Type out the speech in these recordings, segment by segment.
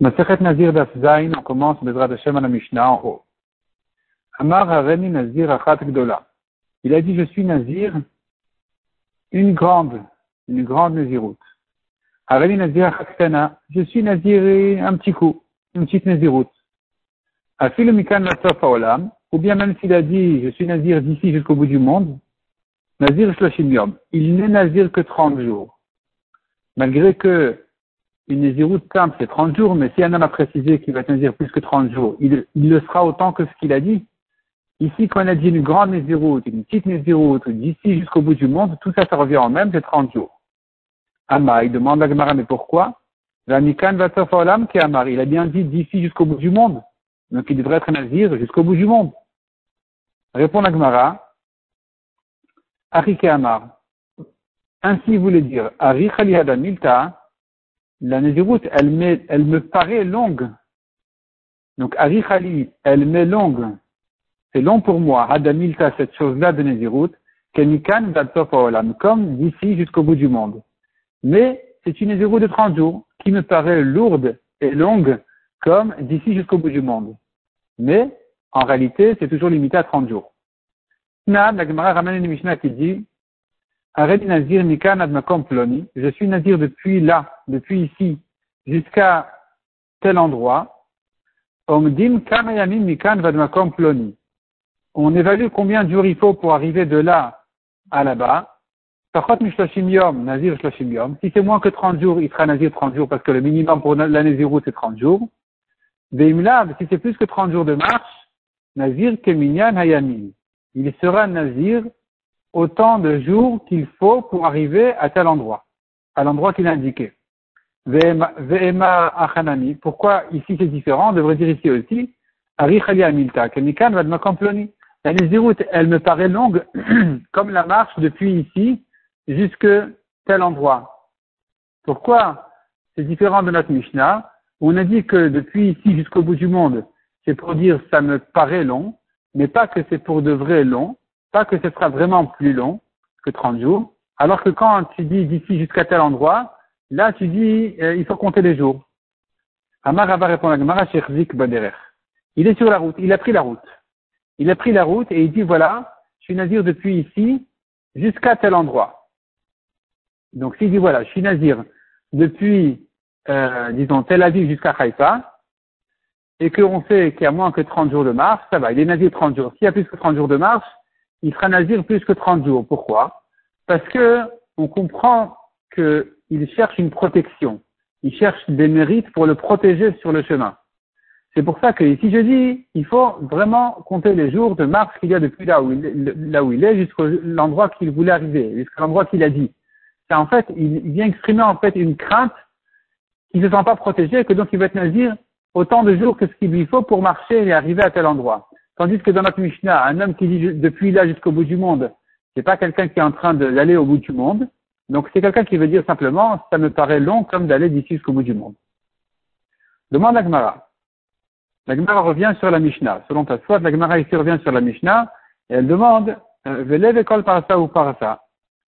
Masechet Nazir Zain, on commence Bezrat Hashem à la Mishnah en haut. Amar Hareni Nazir Achat Gdola. Il a dit, je suis Nazir, une grande, une grande Naziroute. Hareni Nazir Achat je suis Nazir un petit coup, une petite Naziroute. Afil Mikan Latsof Olam, ou bien même s'il a dit, je suis Nazir d'ici jusqu'au bout du monde, Nazir Shloshim Yom. Il n'est Nazir que 30 jours. Malgré que une Néziroute simple, c'est 30 jours, mais si un homme a précisé qu'il va tenir plus que 30 jours, il, le sera autant que ce qu'il a dit. Ici, quand on a dit une grande Néziroute, une petite Néziroute, d'ici jusqu'au bout du monde, tout ça, ça revient en même, c'est 30 jours. Ama, il demande à Gemara, mais pourquoi? Il a bien dit d'ici jusqu'au bout du monde. Donc il devrait être Nazir jusqu'au bout du monde. Répond la Gemara, Arike. Ainsi voulait dire, Ari Milta, la Néziroute, elle, me paraît longue. Donc, Ari elle m'est longue. C'est long pour moi, Hadamilta, cette chose-là de Néziroute, Kenikan Olam, comme d'ici jusqu'au bout du monde. Mais c'est une Néziroute de 30 jours qui me paraît lourde et longue comme d'ici jusqu'au bout du monde. Mais, en réalité, c'est toujours limité à 30 jours. La Gemara ramène une Mishnah qui dit, Nazir. Je suis Nazir depuis là, depuis ici, jusqu'à tel endroit. Omdim Kamayamim Mikan Vadmakom Ploni. On évalue combien de jours il faut pour arriver de là à là-bas. Nazir. Si c'est moins que 30 jours, il sera Nazir 30 jours parce que le minimum pour la Naziroute c'est 30 jours. Veimlav, si c'est plus que 30 jours de marche, Nazir Keminyan Hayamin. Il sera Nazir autant de jours qu'il faut pour arriver à tel endroit, à l'endroit qu'il a indiqué. Achanami. Pourquoi ici c'est différent? On devrait dire ici aussi, Ari Amilta, Kemikan Vadmakamploni. La route, elle me paraît longue, comme la marche depuis ici jusque tel endroit. Pourquoi c'est différent de notre Mishnah? On a dit que depuis ici jusqu'au bout du monde, c'est pour dire ça me paraît long, mais pas que c'est pour de vrai long, pas que ce sera vraiment plus long que 30 jours, alors que quand tu dis d'ici jusqu'à tel endroit, là tu dis euh, il faut compter les jours. Amar va répondre à Gemara Baderer. Il est sur la route, il a pris la route. Il a pris la route et il dit voilà, je suis nazir depuis ici jusqu'à tel endroit. Donc s'il dit voilà, je suis nazir depuis, euh, disons, Tel Aviv jusqu'à Haïfa, et qu'on sait qu'il y a moins que 30 jours de marche, ça va, il est nazir 30 jours. S'il y a plus que 30 jours de marche, il sera nazir plus que 30 jours. Pourquoi? Parce que on comprend qu'il cherche une protection. Il cherche des mérites pour le protéger sur le chemin. C'est pour ça que si je dis, il faut vraiment compter les jours de marche qu'il y a depuis là où il, est jusqu'à l'endroit qu'il voulait arriver, jusqu'à l'endroit qu'il a dit. En fait, il vient exprimer en fait une crainte qu'il ne se sent pas protégé et que donc il va être nazir autant de jours que ce qu'il lui faut pour marcher et arriver à tel endroit. Tandis que dans notre Mishnah, un homme qui dit depuis là jusqu'au bout du monde, c'est pas quelqu'un qui est en train d'aller au bout du monde. Donc c'est quelqu'un qui veut dire simplement, ça me paraît long comme d'aller d'ici jusqu'au bout du monde. Demande la Gemara. La Gemara revient sur la Mishnah. Selon ta soit, la Gemara ici revient sur la Mishnah et elle demande, euh, Velev école par ça ou par ça.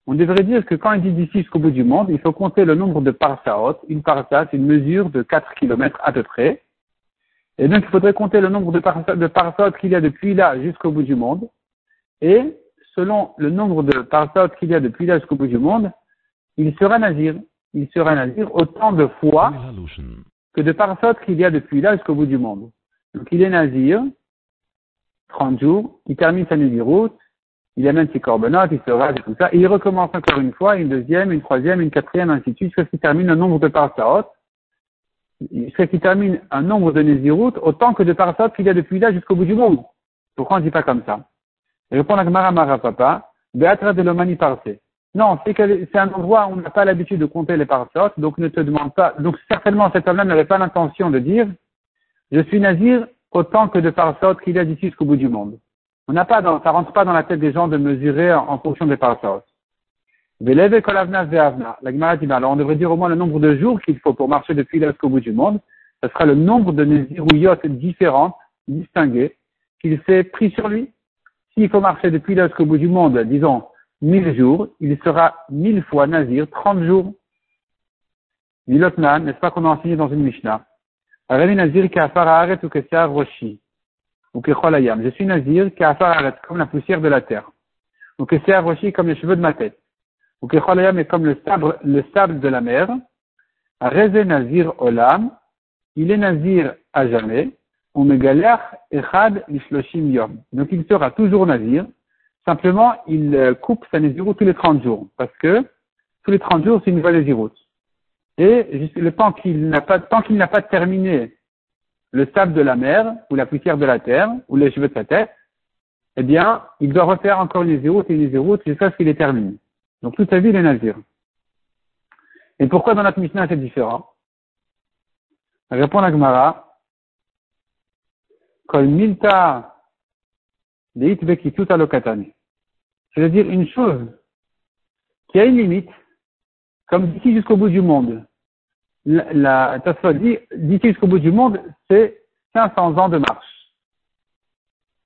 On devrait dire que quand il dit d'ici jusqu'au bout du monde, il faut compter le nombre de parsaot. Une parsa, c'est une mesure de 4 km à peu près. Et donc, il faudrait compter le nombre de, par qu'il y a depuis là jusqu'au bout du monde. Et selon le nombre de parasot qu'il y a depuis là jusqu'au bout du monde, il sera nazir. Il sera nazir autant de fois que de parasot qu'il y a depuis là jusqu'au bout du monde. Donc, il est nazir 30 jours, il termine sa route, il amène ses corbanotes, il se rase et tout ça, et il recommence encore une fois, une deuxième, une troisième, une quatrième, ainsi de suite, jusqu'à ce qu'il termine le nombre de parasot serait qu'il termine un nombre de Nézirut autant que de parasot qu'il y a depuis là jusqu'au bout du monde. Pourquoi on ne dit pas comme ça? Répond la Mara Papa, Beatra de l'Omani Parsé. Non, c'est un endroit où on n'a pas l'habitude de compter les parasot, donc ne te demande pas. Donc certainement cet homme-là n'avait pas l'intention de dire je suis nazir autant que de parasot qu'il y a d'ici jusqu'au bout du monde. On n'a pas dans, ça rentre pas dans la tête des gens de mesurer en, fonction des parasot. La Gemara dit, alors on devrait dire au moins le nombre de jours qu'il faut pour marcher depuis là jusqu'au bout du monde. Ce sera le nombre de Nézirouyot différentes, distinguées, qu'il s'est pris sur lui. S'il faut marcher depuis là jusqu'au bout du monde, disons, mille jours, il sera mille fois Nazir, trente jours. Milotnan, n'est-ce pas qu'on a enseigné dans une Mishnah? Nazir ou Roshi. Ou. Je suis Nazir comme la poussière de la terre. Ou Roshi, comme les cheveux de ma tête. Ou Kecholayam est comme le sable, le de la mer. Olam. Il est Nazir à jamais. Megalach Echad Lishloshim Yom. Donc il sera toujours Nazir. Simplement, il euh, coupe sa Naziroute tous les 30 jours. Parce que tous les 30 jours, c'est une nouvelle Naziroute. Et le temps qu'il n'a pas, tant qu'il n'a pas terminé le sable de la mer, ou la poussière de la terre, ou les cheveux de sa tête, eh bien, il doit refaire encore une zéroutes et une zéroutes jusqu'à ce qu'il est terminé. Donc toute sa vie, il est nazir. Et pourquoi dans notre Mishnah c'est différent? Répond la Gemara, Kol milta C'est-à-dire une chose qui a une limite, comme d'ici jusqu'au bout du monde. La, la dit, d'ici jusqu'au bout du monde, c'est 500 ans de marche.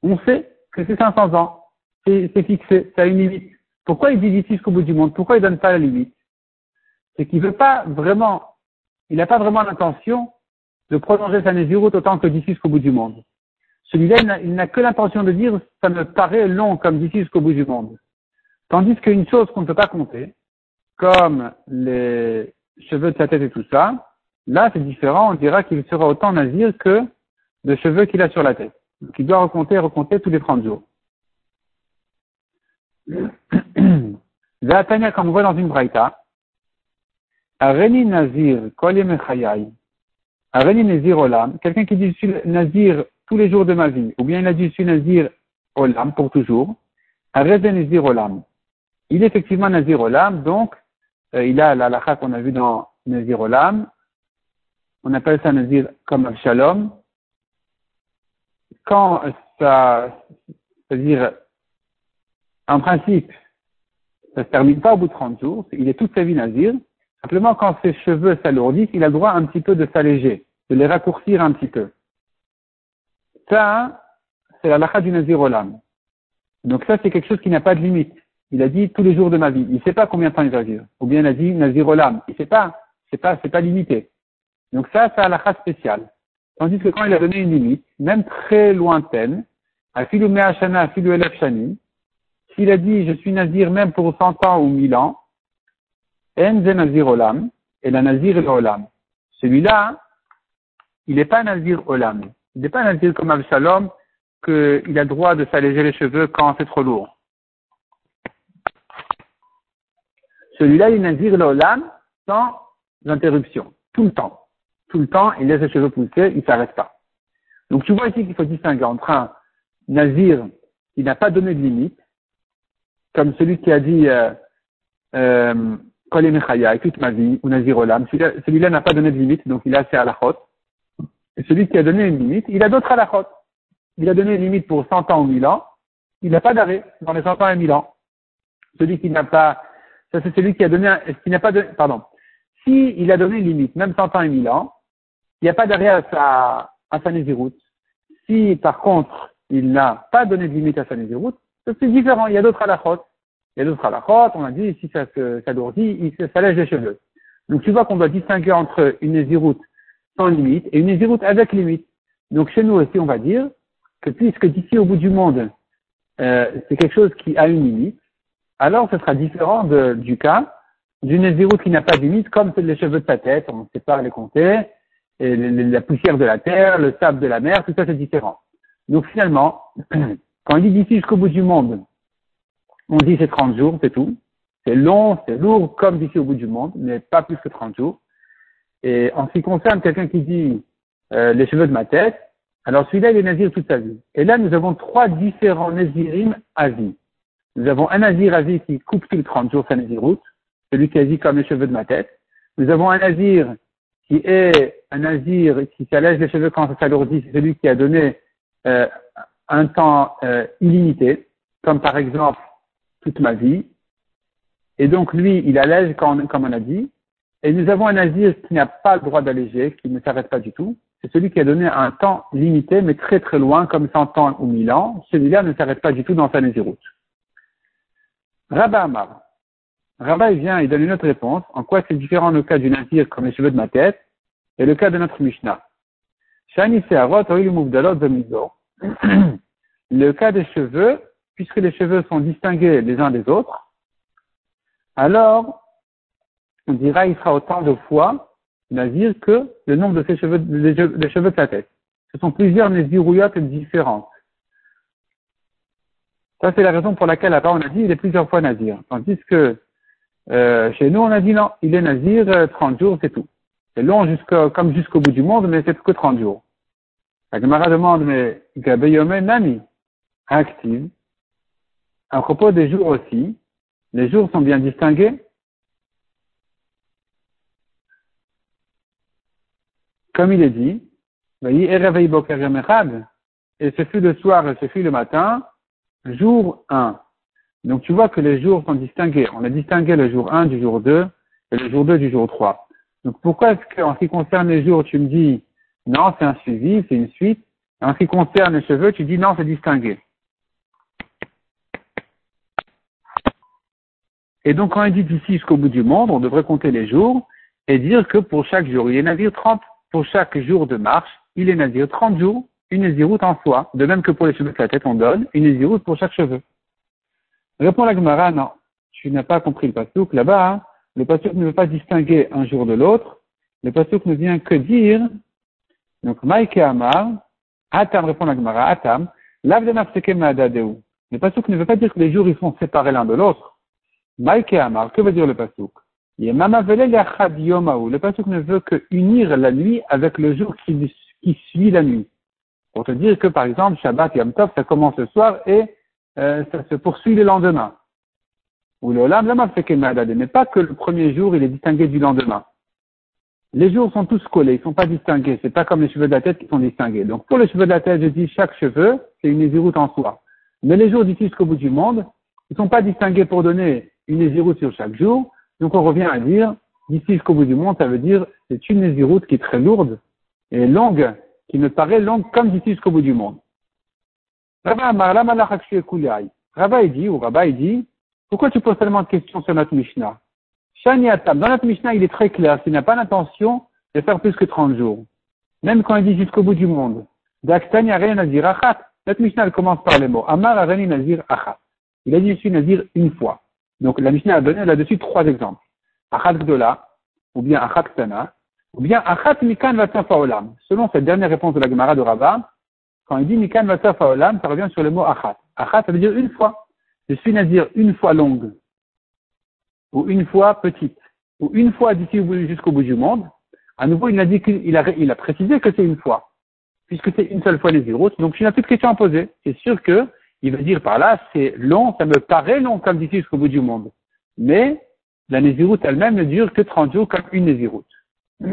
On sait que c'est 500 ans. C'est fixé, ça a une limite. Pourquoi il dit d'ici jusqu'au bout du monde? Pourquoi il donne pas la limite? C'est qu'il veut pas vraiment, il n'a pas vraiment l'intention de prolonger sa Nézirut autant que d'ici jusqu'au bout du monde. Celui-là, il n'a que l'intention de dire, ça me paraît long comme d'ici jusqu'au bout du monde. Tandis qu'une chose qu'on ne peut pas compter, comme les cheveux de sa tête et tout ça, là c'est différent, on dira qu'il sera autant nazir que de cheveux qu'il a sur la tête. Donc il doit recompter, recompter tous les 30 jours. Zatania, comme on voit dans une braïta, Areni Nazir, Mechayai, Areni Nazir Olam, quelqu'un qui dit je suis Nazir tous les jours de ma vie, ou bien il a dit je suis Nazir Olam pour toujours, Areni Nazir Olam. Il est effectivement Nazir Olam, donc euh, il a la lacha qu'on a vu dans Nazir Olam. On appelle ça Nazir comme Shalom. Quand ça, c'est-à-dire, en principe, ça se termine pas au bout de 30 jours, il est toute sa vie Nazir. Simplement, quand ses cheveux s'alourdissent, il a le droit un petit peu de s'alléger, de les raccourcir un petit peu. Ça, c'est la lacha du Nazir Olam. Donc ça, c'est quelque chose qui n'a pas de limite. Il a dit tous les jours de ma vie. Il ne sait pas combien de temps il va vivre. Ou bien il a dit Nazir Olam. Il ne sait pas. C'est pas, c'est pas limité. Donc ça, c'est la race spéciale. Tandis que quand il a donné une limite, même très lointaine, à Filou Me'ashana, à Filou Elef Shani, s'il a dit je suis Nazir même pour 100 ans ou 1000 ans, En Nazir Olam, et la Nazir Olam. Celui-là, il n'est pas Nazir Olam. Il n'est pas Nazir comme Absalom, qu'il a droit de s'alléger les cheveux quand c'est trop lourd. Celui-là, il nazir l'olam sans interruption, tout le temps. Tout le temps, il laisse ses cheveux pousser, il ne s'arrête pas. Donc tu vois ici qu'il faut distinguer entre un nazir qui n'a pas donné de limite, comme celui qui a dit euh, euh, toute ma vie, ou nazir olam, celui-là n'a pas donné de limite, donc il a ses halachot. Et celui qui a donné une limite, il a d'autres halachot. Il a donné une limite pour 100 ans ou 1000 ans, il n'a pas d'arrêt dans les 100 ans et 1000 ans. Celui qui n'a pas ça, c'est celui qui a donné, qui n'a pas pardon. Si il a donné une limite, même 100 ans et 1000 ans, il n'y a pas d'arrêt à sa, à sa Si, par contre, il n'a pas donné de limite à sa Nézirut, c'est différent. Il y a d'autres halachot. Il y a d'autres halachot. On a dit, si ça s'alourdit, il s'allège les cheveux. Donc, tu vois qu'on doit distinguer entre une Nézirut sans limite et une Nézirut avec limite. Donc, chez nous aussi, on va dire que puisque d'ici au bout du monde, euh, c'est quelque chose qui a une limite, alors ce sera différent de, du cas d'une Nézirut qui n'a pas de limite, comme les cheveux de sa tête, on ne sait pas les compter, et la poussière de la terre, le sable de la mer, tout ça c'est différent. Donc finalement, quand il dit d'ici jusqu'au bout du monde, on dit c'est 30 jours, c'est tout. C'est long, c'est lourd, comme d'ici au bout du monde, mais pas plus que 30 jours. Et en ce qui concerne quelqu'un qui dit euh, les cheveux de ma tête, alors celui-là il est nazir toute sa vie. Et là nous avons trois différents nazirim à vie. Nous avons un nazir à vie qui coupe tous les 30 jours sa naziroute, celui qui agit comme les cheveux de ma tête. Nous avons un nazir qui est un nazir qui s'allège les cheveux quand ça s'alourdit, c'est celui qui a donné euh, un temps euh, illimité, comme par exemple toute ma vie. Et donc lui, il allège comme on a dit. Et nous avons un nazir qui n'a pas le droit d'alléger, qui ne s'arrête pas du tout. C'est celui qui a donné un temps limité, mais très très loin, comme 100 ans ou 1000 ans. Celui-là ne s'arrête pas du tout dans sa naziroute. Rabba Amar. Rabba, il vient, il donne une autre réponse. En quoi c'est différent le cas du nazir comme les cheveux de ma tête et le cas de notre Mishnah? Le cas des cheveux, puisque les cheveux sont distingués les uns des autres, alors, on dira, il sera autant de fois nazir que le nombre de ses cheveux, cheveux de sa tête. Ce sont plusieurs nazirouillottes différentes. Ça, c'est la raison pour laquelle là-bas on a dit il est plusieurs fois nazir. Tandis que euh, chez nous, on a dit non, il est nazir 30 euh, jours, c'est tout. C'est long jusqu'au, comme jusqu'au bout du monde, mais c'est que 30 jours. La Gemara demande, mais Gabeyome Nami, active. À propos des jours aussi, les jours sont bien distingués. Comme il est dit, et ce fut le soir et ce fut le matin, jour 1. Donc tu vois que les jours sont distingués. On a distingué le jour 1 du jour 2 et le jour 2 du jour 3. Donc pourquoi est-ce qu'en ce qui concerne les jours, tu me dis non, c'est un suivi, c'est une suite. En ce qui concerne les cheveux, tu dis non, c'est distingué. Et donc quand on dit d'ici jusqu'au bout du monde, on devrait compter les jours et dire que pour chaque jour, il est navire 30. Pour chaque jour de marche, il est navire 30 jours, une éziroute en soi. De même que pour les cheveux de la tête, on donne une éziroute pour chaque cheveu. Répond la Gemara, non, tu n'as pas compris le pasouk. Là-bas, hein. le pasouk ne veut pas distinguer un jour de l'autre. Le pasouk ne vient que dire, donc, Maïke Amar, Atam répond la Gemara, Atam, Le pasouk ne veut pas dire que les jours ils sont séparés l'un de l'autre. Maïke Amar, que veut dire le pasouk? Le pasouk ne veut que unir la nuit avec le jour qui, suit la nuit. Pour te dire que, par exemple, Shabbat Yom Tov, ça commence le soir et euh, ça se poursuit le lendemain. Ou le Olam mais pas que le premier jour, il est distingué du lendemain. Les jours sont tous collés, ils sont pas distingués. C'est pas comme les cheveux de la tête qui sont distingués. Donc, pour les cheveux de la tête, je dis chaque cheveu, c'est une éziroute en soi. Mais les jours d'ici jusqu'au bout du monde, ils sont pas distingués pour donner une éziroute sur chaque jour. Donc, on revient à dire, d'ici jusqu'au bout du monde, ça veut dire, c'est une éziroute qui est très lourde et longue, qui me paraît longue comme d'ici jusqu'au bout du monde. Rabba il dit, ou Rabba il dit, pourquoi tu poses tellement de questions sur notre Mishnah? Dans notre Mishnah, il est très clair, s'il n'a pas l'intention de faire plus que 30 jours. Même quand il dit jusqu'au bout du monde. Notre Mishnah, commence par les mots. Amar Areni Nazir Achat. Il a dit, je suis Nazir une fois. Donc, la Mishnah a donné là-dessus trois exemples. Achat Gdola, ou bien Achat Ktana, ou bien Achat Mikan Vatsafa Olam. Selon cette dernière réponse de la Gemara de Rabba, quand il dit Mikan Vatsafa Olam, ça revient sur le mot Achat. Achat, ça veut dire une fois. Je suis Nazir une fois longue, ou une fois petite, ou une fois d'ici jusqu'au bout du monde. À nouveau, il a dit qu'il a, précisé que c'est une fois, puisque c'est une seule fois les zéros. Donc, je n'ai plus de questions à poser. C'est sûr que il va dire par là, c'est long, ça me paraît long comme d'ici jusqu'au bout du monde. Mais la Néziroute elle-même ne dure que 30 jours comme une Néziroute.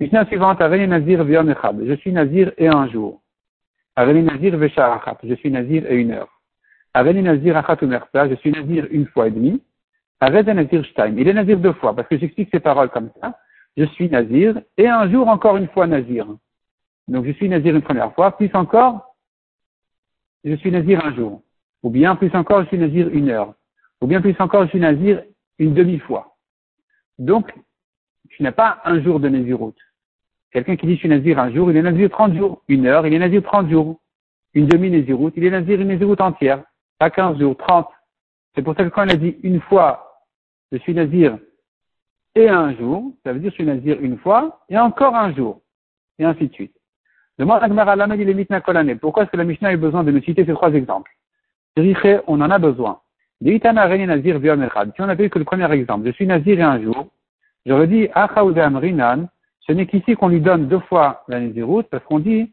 Mishnah suivante, Aveni Nazir. Je suis Nazir et un jour. Nazir. Je suis Nazir et une heure. Aveni Nazir Achat Umersa. Je suis Nazir une fois et demie. Aveni Nazir Shtaim. Il est Nazir deux fois parce que j'explique ces paroles comme ça. Je suis Nazir et un jour encore une fois Nazir. Donc je suis Nazir une première fois, plus encore, je suis Nazir un jour. Ou bien plus encore, je suis Nazir une heure. Ou bien plus encore, je suis Nazir une demi-fois. Donc, tu n'as pas un jour de Naziroute. Quelqu'un qui dit je suis Nazir un jour, il est Nazir 30 jours. Une heure, il est Nazir 30 jours. Une demi-Naziroute, il est Nazir une Naziroute entière. Pas 15 jours, 30. C'est pour ça que quand il a dit une fois, je suis Nazir et un jour, ça veut dire je suis Nazir une fois et encore un jour. Et ainsi de suite. Demande à Lamed, il est Pourquoi est-ce que la Mishnah a eu besoin de me citer ces trois exemples? on en a besoin. Si on eu que le premier exemple, je suis Nazir et un jour, j'aurais dit, ce n'est qu'ici qu'on lui donne deux fois la Nézirut, parce qu'on dit,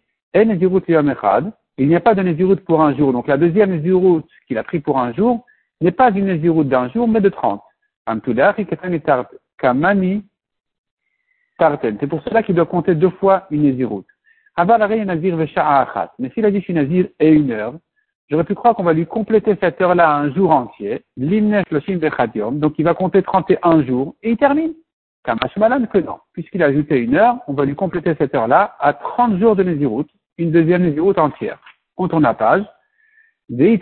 il n'y a pas de Nézirut pour un jour. Donc la deuxième Nézirut qu'il a pris pour un jour n'est pas une Nézirut d'un jour, mais de trente. C'est pour cela qu'il doit compter deux fois une Nézirut. Mais s'il a dit je suis Nazir et une heure, J'aurais pu croire qu'on va lui compléter cette heure-là un jour entier, donc il va compter 31 jours, et il termine. Que non. Puisqu'il a ajouté une heure, on va lui compléter cette heure-là à 30 jours de Nézirut, une deuxième Nézirut entière. On tourne la page. Et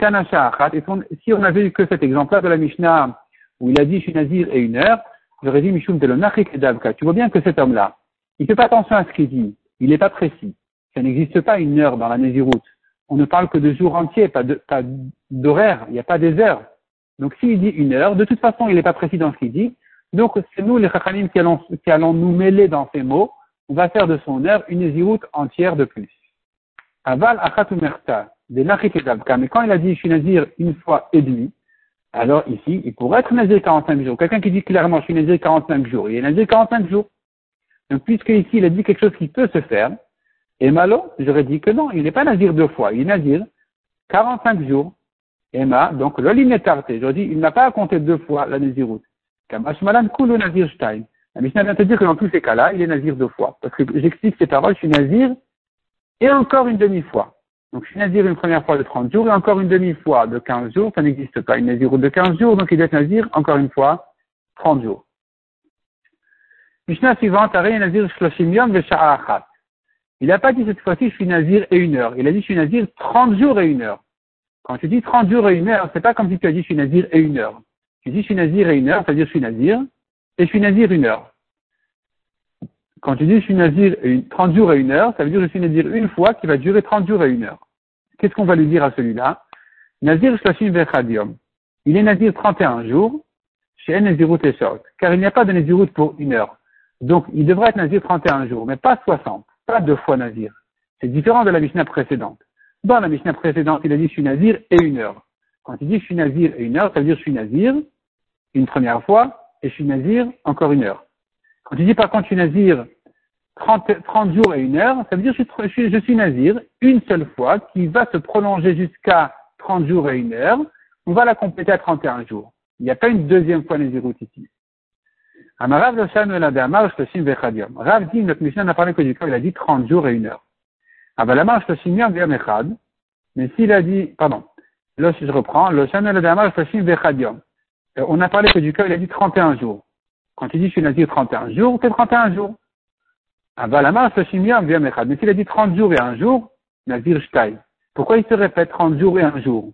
si on avait eu que cet exemple-là de la Mishnah, où il a dit je suis Nazir et une heure, j'aurais dit Mishum Tu vois bien que cet homme-là, il fait pas attention à ce qu'il dit. Il n'est pas précis. Ça n'existe pas une heure dans la Néziroute. On ne parle que de jours entiers, pas d'horaire. Il n'y a pas des heures. Donc s'il dit une heure, de toute façon, il n'est pas précis dans ce qu'il dit. Donc c'est nous, les Chachanim, qui allons, qui allons nous mêler dans ces mots. On va faire de son heure une Néziroute entière de plus. Aval achatumerta, des Mais quand il a dit je suis nazir une fois et demi, alors ici, il pourrait être nazir 45 jours. Quelqu'un qui dit clairement je suis nazir 45 jours, il est nazir 45 jours. Donc puisque ici il a dit quelque chose qui peut se faire, et Malo, j'aurais dit que non, il n'est pas nazir deux fois, il est nazir 45 jours. Emma, donc le tarté. j'aurais dit, il n'a pas à compter deux fois la naziroute. Kamashmalan kulu nazir stein. La Mishnah vient te dire que dans tous ces cas-là, il est nazir deux fois. Parce que j'explique ces paroles, je suis nazir et encore une demi-fois. Donc, je suis nazir une première fois de 30 jours et encore une demi-fois de 15 jours. Ça n'existe pas une naziroute de 15 jours, donc il doit être nazir encore une fois 30 jours. Mishnah suivante, nazir achat. Il n'a pas dit cette fois-ci, je suis nazir et une heure. Il a dit, je suis nazir 30 jours et une heure. Quand tu dis 30 jours et une heure, c'est pas comme si tu as dit, je suis nazir et une heure. Tu dis, je suis nazir et une heure, c'est-à-dire, je suis nazir, et je suis nazir une heure. Quand tu dis, je suis nazir 30 jours et une heure, ça veut dire, je suis nazir une fois qui va durer 30 jours et une heure. Qu'est-ce qu'on va lui dire à celui-là? Nazir shlashim vechadium. Il est nazir 31 jours, chez Nazirut et car il n'y a pas de nazirut pour une heure. Donc, il devrait être nazir 31 jours, mais pas 60 pas deux fois nazir. C'est différent de la Mishnah précédente. Dans la Mishnah précédente, il a dit je suis nazir et une heure. Quand il dit je suis nazir et une heure, ça veut dire je suis nazir une première fois et je suis nazir encore une heure. Quand il dit par contre je suis nazir 30, 30 jours et une heure, ça veut dire je suis, je suis nazir une seule fois qui va se prolonger jusqu'à 30 jours et une heure. On va la compléter à 31 jours. Il n'y a pas une deuxième fois naziroute ici. Rav dit, notre Mishnah n'a parlé que du cas, il a dit 30 jours et une heure. Yom Echad. Mais s'il a dit, pardon, là, si je reprends. Euh, on n'a parlé que du cas, il a dit 31 jours. Quand il dit je suis nazir 31 jours, c'est 31 jours. Avalama Shloshim Yom Echad. Mais s'il a dit 30 jours et un jour, nazir Shtai. Pourquoi il se répète 30 jours et un jour?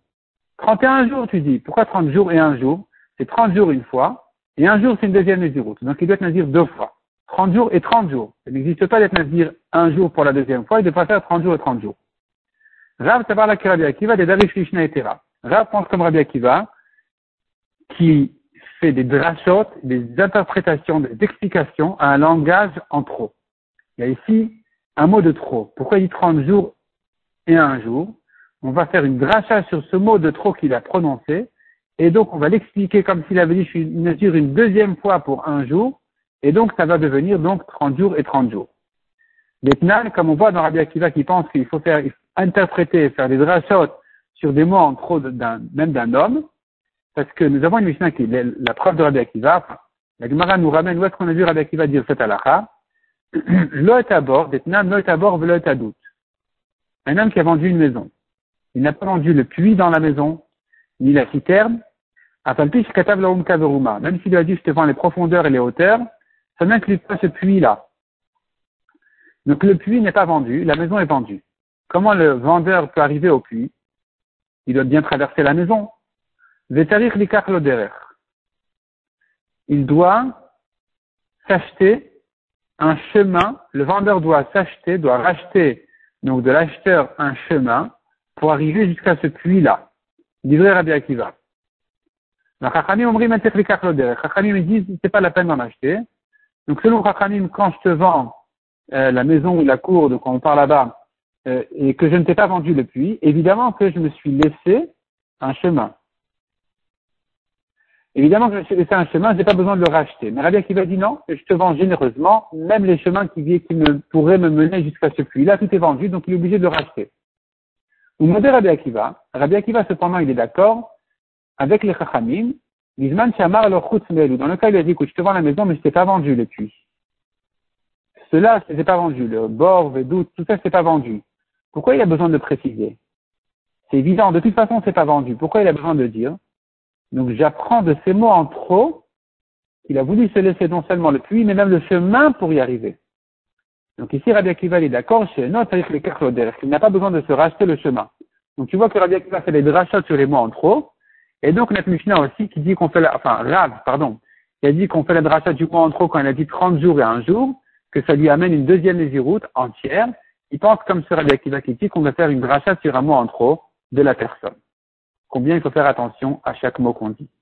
31 jours, tu dis. Pourquoi 30 jours et un jour? C'est 30 jours une fois, et un jour, c'est une deuxième naziroute. Donc, il doit être nazir deux fois. 30 jours et 30 jours. Il n'existe pas d'être nazir un jour pour la deuxième fois. Il pas faire 30 jours et 30 jours. Rav Tabarla Rabbi Akiva, des Darish Lishna et Rav pense comme Rabbi Akiva, qui fait des drashot, des interprétations, des explications à un langage en trop. Il y a ici un mot de trop. Pourquoi il dit 30 jours et un jour? On va faire une dracha sur ce mot de trop qu'il a prononcé et donc, on va l'expliquer comme s'il avait dit, je nazir une deuxième fois pour un jour. Et donc, ça va devenir donc 30 jours et 30 jours. Maintenant, comme on voit dans Rabbi Akiva qui pense qu'il faut faire, interpréter, faire des drachot sur des mots en trop d'un, même d'un homme, parce que nous avons une mission qui est la preuve de Rabbi Akiva. La Gemara nous ramène où est-ce qu'on a vu Rabbi Akiva dire cette halakha? Lo et abord, detnan, lo et abord, velo et adout. Un homme qui a vendu une maison. Il n'a pas vendu le puits dans la maison, ni la citerne, même s'il a dit je te vends les profondeurs et les hauteurs, ça n'inclut pas ce puits-là. Donc le puits n'est pas vendu, la maison est vendue. Comment le vendeur peut arriver au puits? Il doit bien traverser la maison. Il doit s'acheter un chemin, le vendeur doit s'acheter, doit racheter donc de l'acheteur un chemin pour arriver jusqu'à ce puits-là. Livré Rabbi Akiva. Chachamim ils disent, c'est pas la peine d'en acheter. Donc, selon Chachamim, quand je te vends euh, la maison ou la cour, de quand on parle là-bas, euh, et que je ne t'ai pas vendu le puits, évidemment que je me suis laissé un chemin. Évidemment que un chemin, je n'ai pas besoin de le racheter. Mais Rabbi Akiva dit non, je te vends généreusement, même les chemins qui, me, pourraient me mener jusqu'à ce puits-là, tout est vendu, donc il est obligé de le racheter. Ou Rabbi Akiva, Rabbi Akiva cependant il est d'accord avec les Chachamim, Shamar le Dans le cas, il a dit, écoute, je te vends la maison, mais je t'ai pas vendu le puits. Cela, je t'ai pas vendu. Le bord, Vedou, tout ça, c'est pas vendu. Pourquoi il a besoin de préciser? C'est évident. De toute façon, c'est pas vendu. Pourquoi il a besoin de dire? Donc j'apprends de ces mots en trop qu'il a voulu se laisser non seulement le puits, mais même le chemin pour y arriver. Donc ici, Rabbi Akiva est d'accord chez notre il n'a pas besoin de se racheter le chemin. Donc tu vois que Rabbi Akiva fait les drachats sur les mots en trop, et donc notre Mishnah aussi qui dit qu'on fait la, enfin Rav, pardon, il a dit qu'on fait la drachat du mois en trop quand il a dit 30 jours et un jour, que ça lui amène une deuxième Néziroute entière. Il pense comme ce Rabbi Akiva qui dit qu'on va faire une drachat sur un mot en trop de la personne combien il faut faire attention à chaque mot qu'on dit.